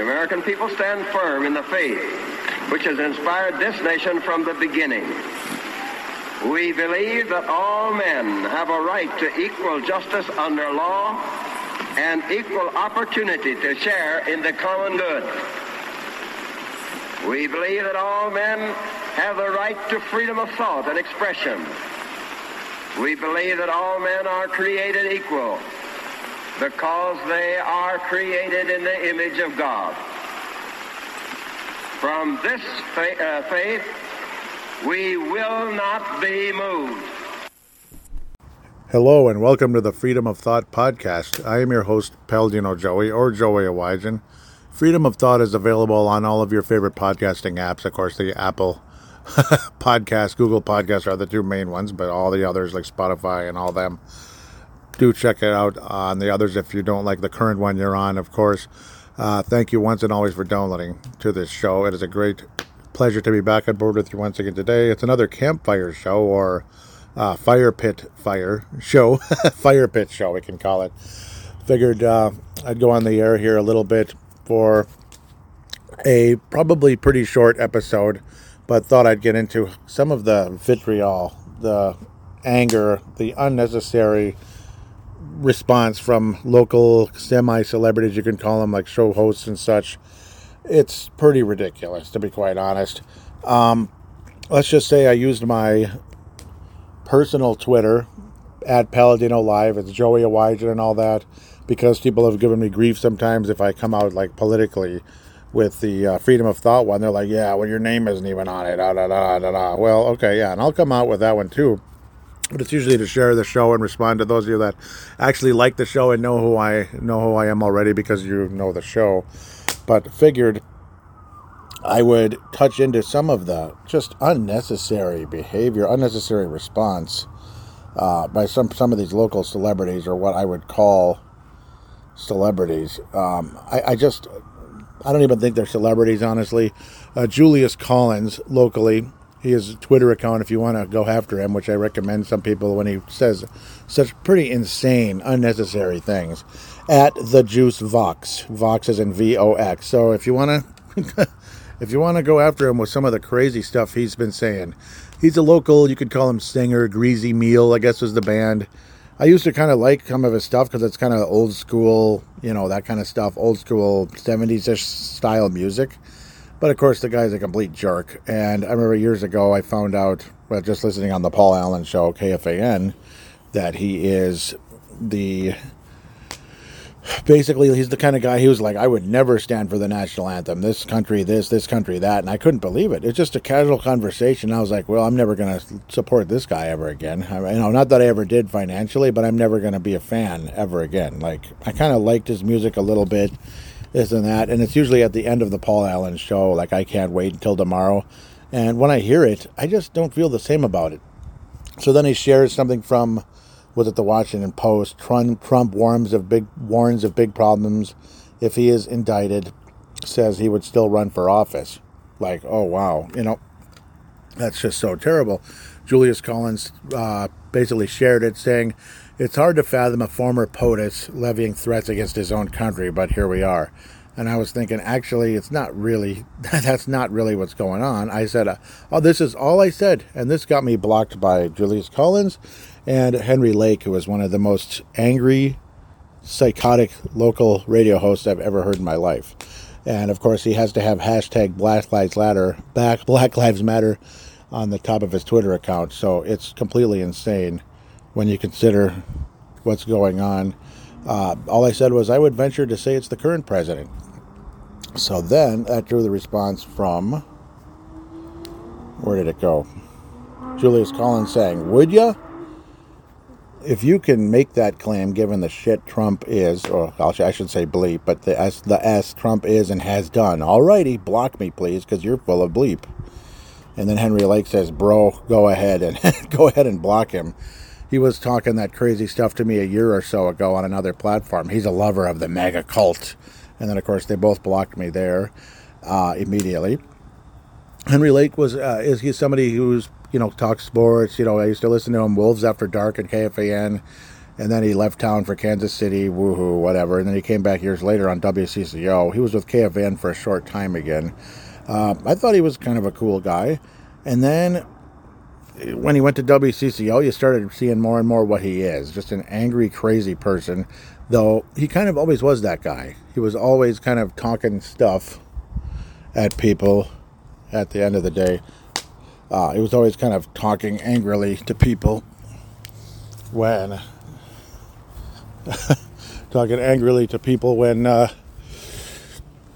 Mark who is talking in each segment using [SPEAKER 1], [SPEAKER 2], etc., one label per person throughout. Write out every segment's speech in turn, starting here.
[SPEAKER 1] the American people stand firm in the faith which has inspired this nation from the beginning. We believe that all men have a right to equal justice under law and equal opportunity to share in the common good. We believe that all men have the right to freedom of thought and expression. We believe that all men are created equal because they are created in the image of God. From this fa- uh, faith, we will not be moved.
[SPEAKER 2] Hello and welcome to the Freedom of Thought podcast. I am your host, Paladino Joey, or Joey Awajan. Freedom of Thought is available on all of your favorite podcasting apps. Of course, the Apple Podcast, Google Podcast are the two main ones, but all the others like Spotify and all them, do check it out on the others if you don't like the current one you're on, of course. Uh, thank you once and always for downloading to this show. It is a great pleasure to be back on board with you once again today. It's another campfire show or uh, fire pit fire show, fire pit show, we can call it. Figured uh, I'd go on the air here a little bit for a probably pretty short episode, but thought I'd get into some of the vitriol, the anger, the unnecessary response from local semi celebrities, you can call them like show hosts and such. It's pretty ridiculous, to be quite honest. Um, let's just say I used my personal Twitter at Paladino Live. It's Joey Awajan and all that because people have given me grief sometimes if I come out like politically with the uh, freedom of thought one. They're like, yeah, well, your name isn't even on it. Da, da, da, da, da. Well, okay, yeah, and I'll come out with that one too. But it's usually to share the show and respond to those of you that actually like the show and know who I know who I am already because you know the show. But figured I would touch into some of the just unnecessary behavior, unnecessary response uh, by some some of these local celebrities or what I would call celebrities. Um, I, I, just I don't even think they're celebrities, honestly. Uh, Julius Collins locally he has a Twitter account if you want to go after him, which I recommend some people when he says such pretty insane, unnecessary things. At the Juice Vox, Vox is in V O X. So if you want to, if you want to go after him with some of the crazy stuff he's been saying, he's a local. You could call him singer. Greazy Meal, I guess, was the band. I used to kind of like some of his stuff because it's kind of old school, you know, that kind of stuff, old school 70s ish style music. But of course, the guy's a complete jerk. And I remember years ago, I found out, well, just listening on the Paul Allen show, KFAN, that he is the. Basically, he's the kind of guy he was like, I would never stand for the national anthem. This country, this, this country, that. And I couldn't believe it. It's just a casual conversation. I was like, well, I'm never going to support this guy ever again. I, you know, not that I ever did financially, but I'm never going to be a fan ever again. Like, I kind of liked his music a little bit this and that. And it's usually at the end of the Paul Allen show, like I can't wait until tomorrow. And when I hear it, I just don't feel the same about it. So then he shares something from, was it the Washington Post? Trump, Trump warns of big warns of big problems if he is indicted. Says he would still run for office. Like, oh wow, you know, that's just so terrible. Julius Collins uh, basically shared it, saying it's hard to fathom a former POTUS levying threats against his own country, but here we are. And I was thinking, actually, it's not really, that's not really what's going on. I said, uh, oh, this is all I said. And this got me blocked by Julius Collins and Henry Lake, who was one of the most angry, psychotic local radio hosts I've ever heard in my life. And of course, he has to have hashtag Black Lives Matter, back Black Lives Matter on the top of his Twitter account. So it's completely insane when you consider what's going on. Uh, all I said was I would venture to say it's the current president. So then that drew the response from where did it go? Julius Collins saying, "Would you? If you can make that claim, given the shit Trump is, or I should say bleep, but the S the S Trump is and has done. Alrighty, block me please, because you're full of bleep." And then Henry Lake says, "Bro, go ahead and go ahead and block him." He was talking that crazy stuff to me a year or so ago on another platform. He's a lover of the MAGA cult. And then, of course, they both blocked me there uh, immediately. Henry Lake was uh, is he somebody who's you know talks sports. You know, I used to listen to him Wolves After Dark and KFAN, and then he left town for Kansas City, woohoo, whatever. And then he came back years later on WCCO. He was with KFAN for a short time again. Uh, I thought he was kind of a cool guy. And then when he went to WCCO, you started seeing more and more what he is just an angry, crazy person. Though he kind of always was that guy. He was always kind of talking stuff at people at the end of the day. Uh, he was always kind of talking angrily to people when talking angrily to people when uh,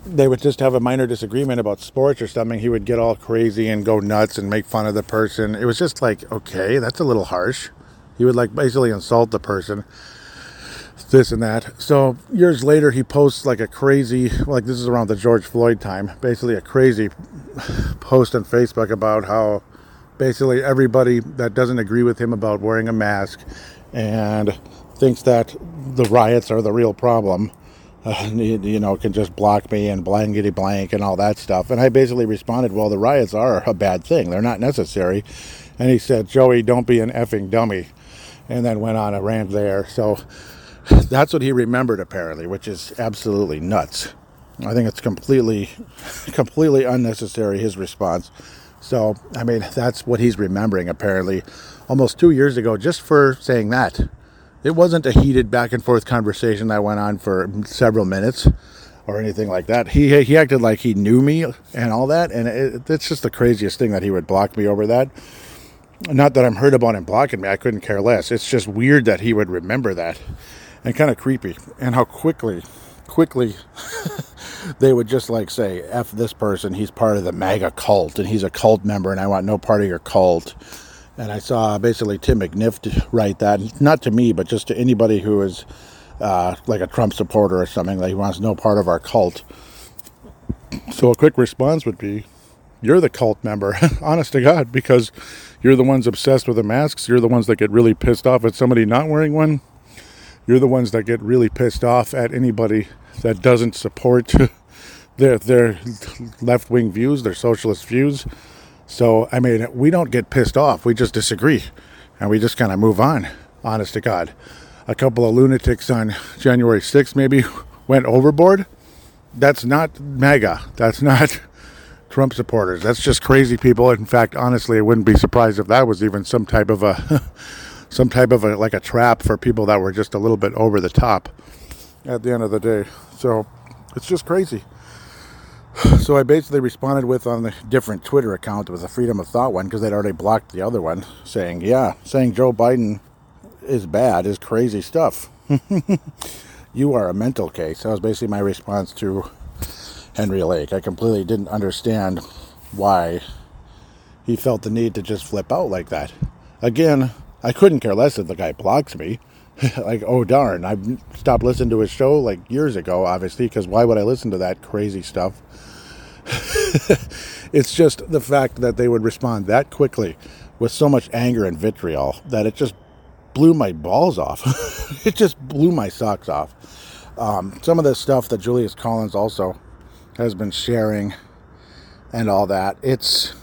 [SPEAKER 2] they would just have a minor disagreement about sports or something. He would get all crazy and go nuts and make fun of the person. It was just like, okay, that's a little harsh. He would like basically insult the person, this and that. So years later, he posts like a crazy, like this is around the George Floyd time, basically a crazy post on Facebook about how basically everybody that doesn't agree with him about wearing a mask and thinks that the riots are the real problem, uh, you know, can just block me and blankety blank and all that stuff. And I basically responded, well, the riots are a bad thing. They're not necessary. And he said, Joey, don't be an effing dummy. And then went on a rant there. So that's what he remembered apparently, which is absolutely nuts. I think it's completely, completely unnecessary, his response. So, I mean, that's what he's remembering apparently almost two years ago just for saying that. It wasn't a heated back and forth conversation that went on for several minutes or anything like that. He he acted like he knew me and all that, and it, it's just the craziest thing that he would block me over that. Not that I'm hurt about him blocking me. I couldn't care less. It's just weird that he would remember that, and kind of creepy, and how quickly, quickly. they would just like say, F this person, he's part of the MAGA cult and he's a cult member and I want no part of your cult. And I saw basically Tim McNiff write that, not to me, but just to anybody who is uh, like a Trump supporter or something, that he wants no part of our cult. So a quick response would be, you're the cult member, honest to God, because you're the ones obsessed with the masks. You're the ones that get really pissed off at somebody not wearing one. You're the ones that get really pissed off at anybody that doesn't support their their left wing views, their socialist views. So, I mean, we don't get pissed off. We just disagree. And we just kind of move on, honest to God. A couple of lunatics on January 6th maybe went overboard. That's not MAGA. That's not Trump supporters. That's just crazy people. In fact, honestly, I wouldn't be surprised if that was even some type of a, some type of a, like a trap for people that were just a little bit over the top at the end of the day. So, it's just crazy. So I basically responded with on the different Twitter account with a Freedom of Thought one because they'd already blocked the other one, saying, "Yeah, saying Joe Biden is bad is crazy stuff. you are a mental case." That was basically my response to Henry Lake. I completely didn't understand why he felt the need to just flip out like that. Again, I couldn't care less if the guy blocks me. like, oh darn, I stopped listening to his show like years ago, obviously, because why would I listen to that crazy stuff? it's just the fact that they would respond that quickly with so much anger and vitriol that it just blew my balls off. it just blew my socks off. Um, some of the stuff that Julius Collins also has been sharing and all that, it's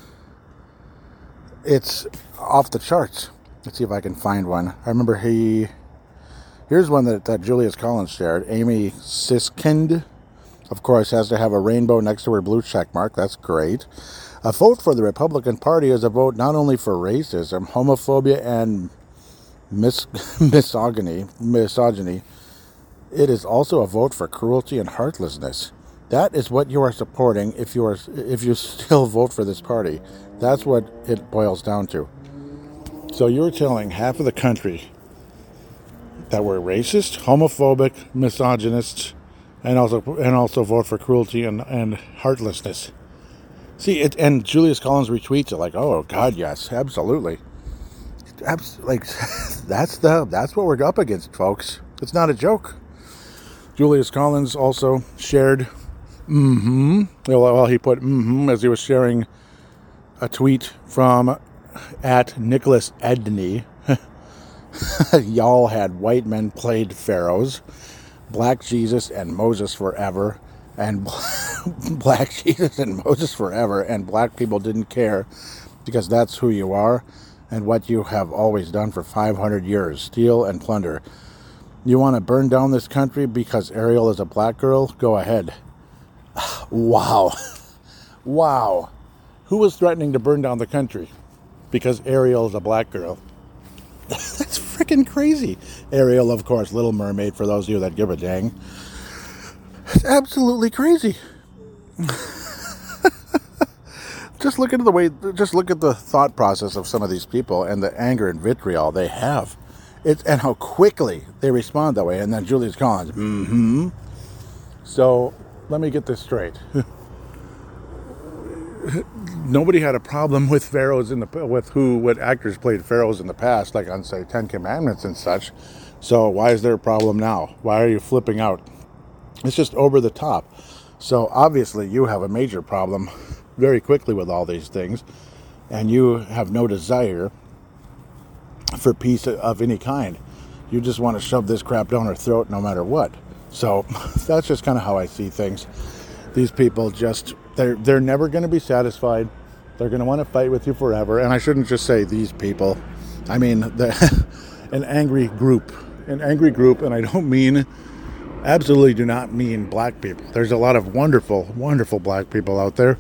[SPEAKER 2] it's off the charts. Let's see if I can find one. I remember he here's one that, that Julius Collins shared. Amy Siskind of course, has to have a rainbow next to her blue check mark. That's great. A vote for the Republican Party is a vote not only for racism, homophobia, and mis- misogyny, misogyny. It is also a vote for cruelty and heartlessness. That is what you are supporting if you are if you still vote for this party. That's what it boils down to. So you're telling half of the country that we're racist, homophobic, misogynists, and also and also vote for cruelty and, and heartlessness. See it, and Julius Collins retweets it like, "Oh God, yes, absolutely." Abs- like that's the that's what we're up against, folks. It's not a joke. Julius Collins also shared, mm-hmm. Well, he put mm-hmm as he was sharing a tweet from at Nicholas Edney. Y'all had white men played pharaohs Black Jesus and Moses forever, and Black Jesus and Moses forever, and black people didn't care because that's who you are and what you have always done for 500 years steal and plunder. You want to burn down this country because Ariel is a black girl? Go ahead. Wow. Wow. Who was threatening to burn down the country? Because Ariel is a black girl. That's freaking crazy. Ariel, of course, Little Mermaid, for those of you that give a dang. It's absolutely crazy. just look at the way, just look at the thought process of some of these people and the anger and vitriol they have. It's, and how quickly they respond that way. And then Julius Collins, mm hmm. So let me get this straight. Nobody had a problem with pharaohs in the with who what actors played pharaohs in the past, like on say Ten Commandments and such. So why is there a problem now? Why are you flipping out? It's just over the top. So obviously you have a major problem very quickly with all these things, and you have no desire for peace of any kind. You just want to shove this crap down her throat no matter what. So that's just kind of how I see things. These people just they're they're never going to be satisfied. They're going to want to fight with you forever. And I shouldn't just say these people. I mean an angry group, an angry group, and I don't mean absolutely do not mean black people. There's a lot of wonderful, wonderful black people out there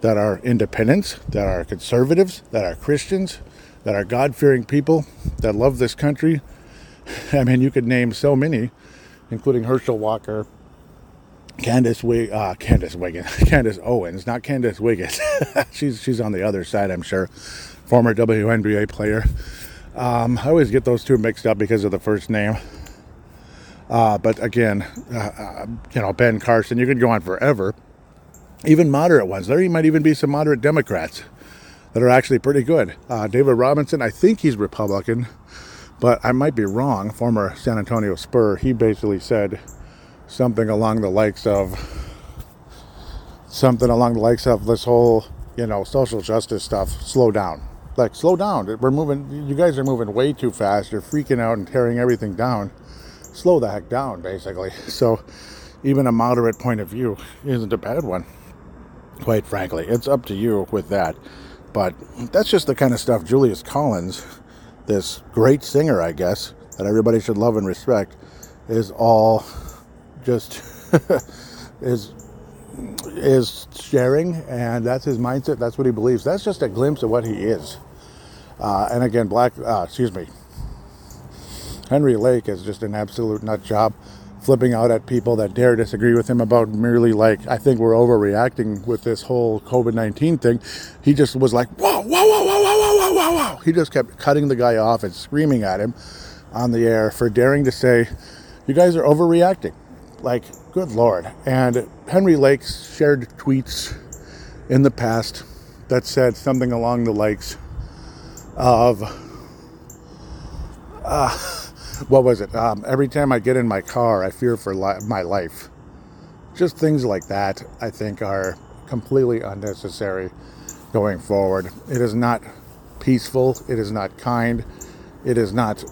[SPEAKER 2] that are independents, that are conservatives, that are Christians, that are God fearing people that love this country. I mean, you could name so many, including Herschel Walker, Candace Wig, uh, Candace Wiggins, Candace Owens, not Candace Wiggins. she's she's on the other side, I'm sure. Former WNBA player. Um, I always get those two mixed up because of the first name. Uh, but again, uh, uh you know, Ben Carson. You could go on forever. Even moderate ones. There might even be some moderate Democrats that are actually pretty good. Uh, David Robinson, I think he's Republican, but I might be wrong. Former San Antonio Spur, he basically said something along the likes of something along the likes of this whole, you know, social justice stuff. Slow down. Like, slow down. We're moving, you guys are moving way too fast. You're freaking out and tearing everything down. Slow the heck down, basically. So, even a moderate point of view isn't a bad one, quite frankly. It's up to you with that. But that's just the kind of stuff Julius Collins, this great singer, I guess, that everybody should love and respect, is all just is is sharing, and that's his mindset. That's what he believes. That's just a glimpse of what he is. Uh, and again, Black, uh, excuse me, Henry Lake is just an absolute nut job flipping out at people that dare disagree with him about merely like I think we're overreacting with this whole COVID nineteen thing. He just was like, whoa, whoa, whoa, whoa, whoa, whoa, whoa, whoa. He just kept cutting the guy off and screaming at him on the air for daring to say, You guys are overreacting. Like, good lord. And Henry Lake shared tweets in the past that said something along the likes of uh, what was it? Um, every time I get in my car, I fear for li- my life. Just things like that, I think, are completely unnecessary going forward. It is not peaceful. It is not kind. It is not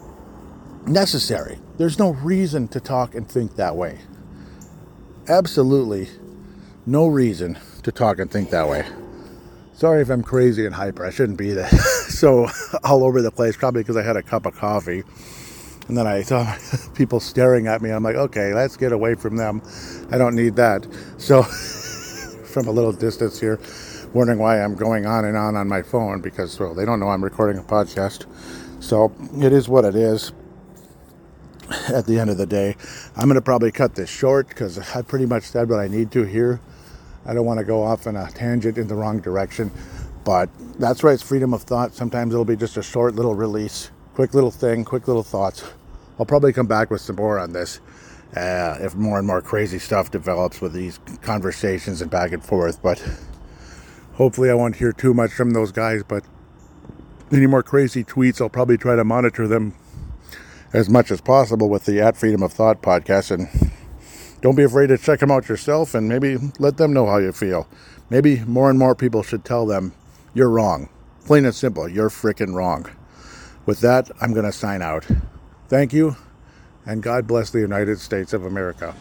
[SPEAKER 2] necessary. There's no reason to talk and think that way. Absolutely no reason to talk and think that way. Sorry if I'm crazy and hyper. I shouldn't be that so all over the place, probably because I had a cup of coffee. And then I saw people staring at me. I'm like, okay, let's get away from them. I don't need that. So, from a little distance here, wondering why I'm going on and on on my phone because, well, they don't know I'm recording a podcast. So, it is what it is at the end of the day. I'm going to probably cut this short because I pretty much said what I need to here. I don't want to go off on a tangent in the wrong direction. But that's right, it's freedom of thought. Sometimes it'll be just a short little release, quick little thing, quick little thoughts. I'll probably come back with some more on this uh, if more and more crazy stuff develops with these conversations and back and forth. But hopefully, I won't hear too much from those guys. But any more crazy tweets, I'll probably try to monitor them as much as possible with the At Freedom of Thought podcast. And don't be afraid to check them out yourself and maybe let them know how you feel. Maybe more and more people should tell them you're wrong. Plain and simple, you're freaking wrong. With that, I'm going to sign out. Thank you, and God bless the United States of America.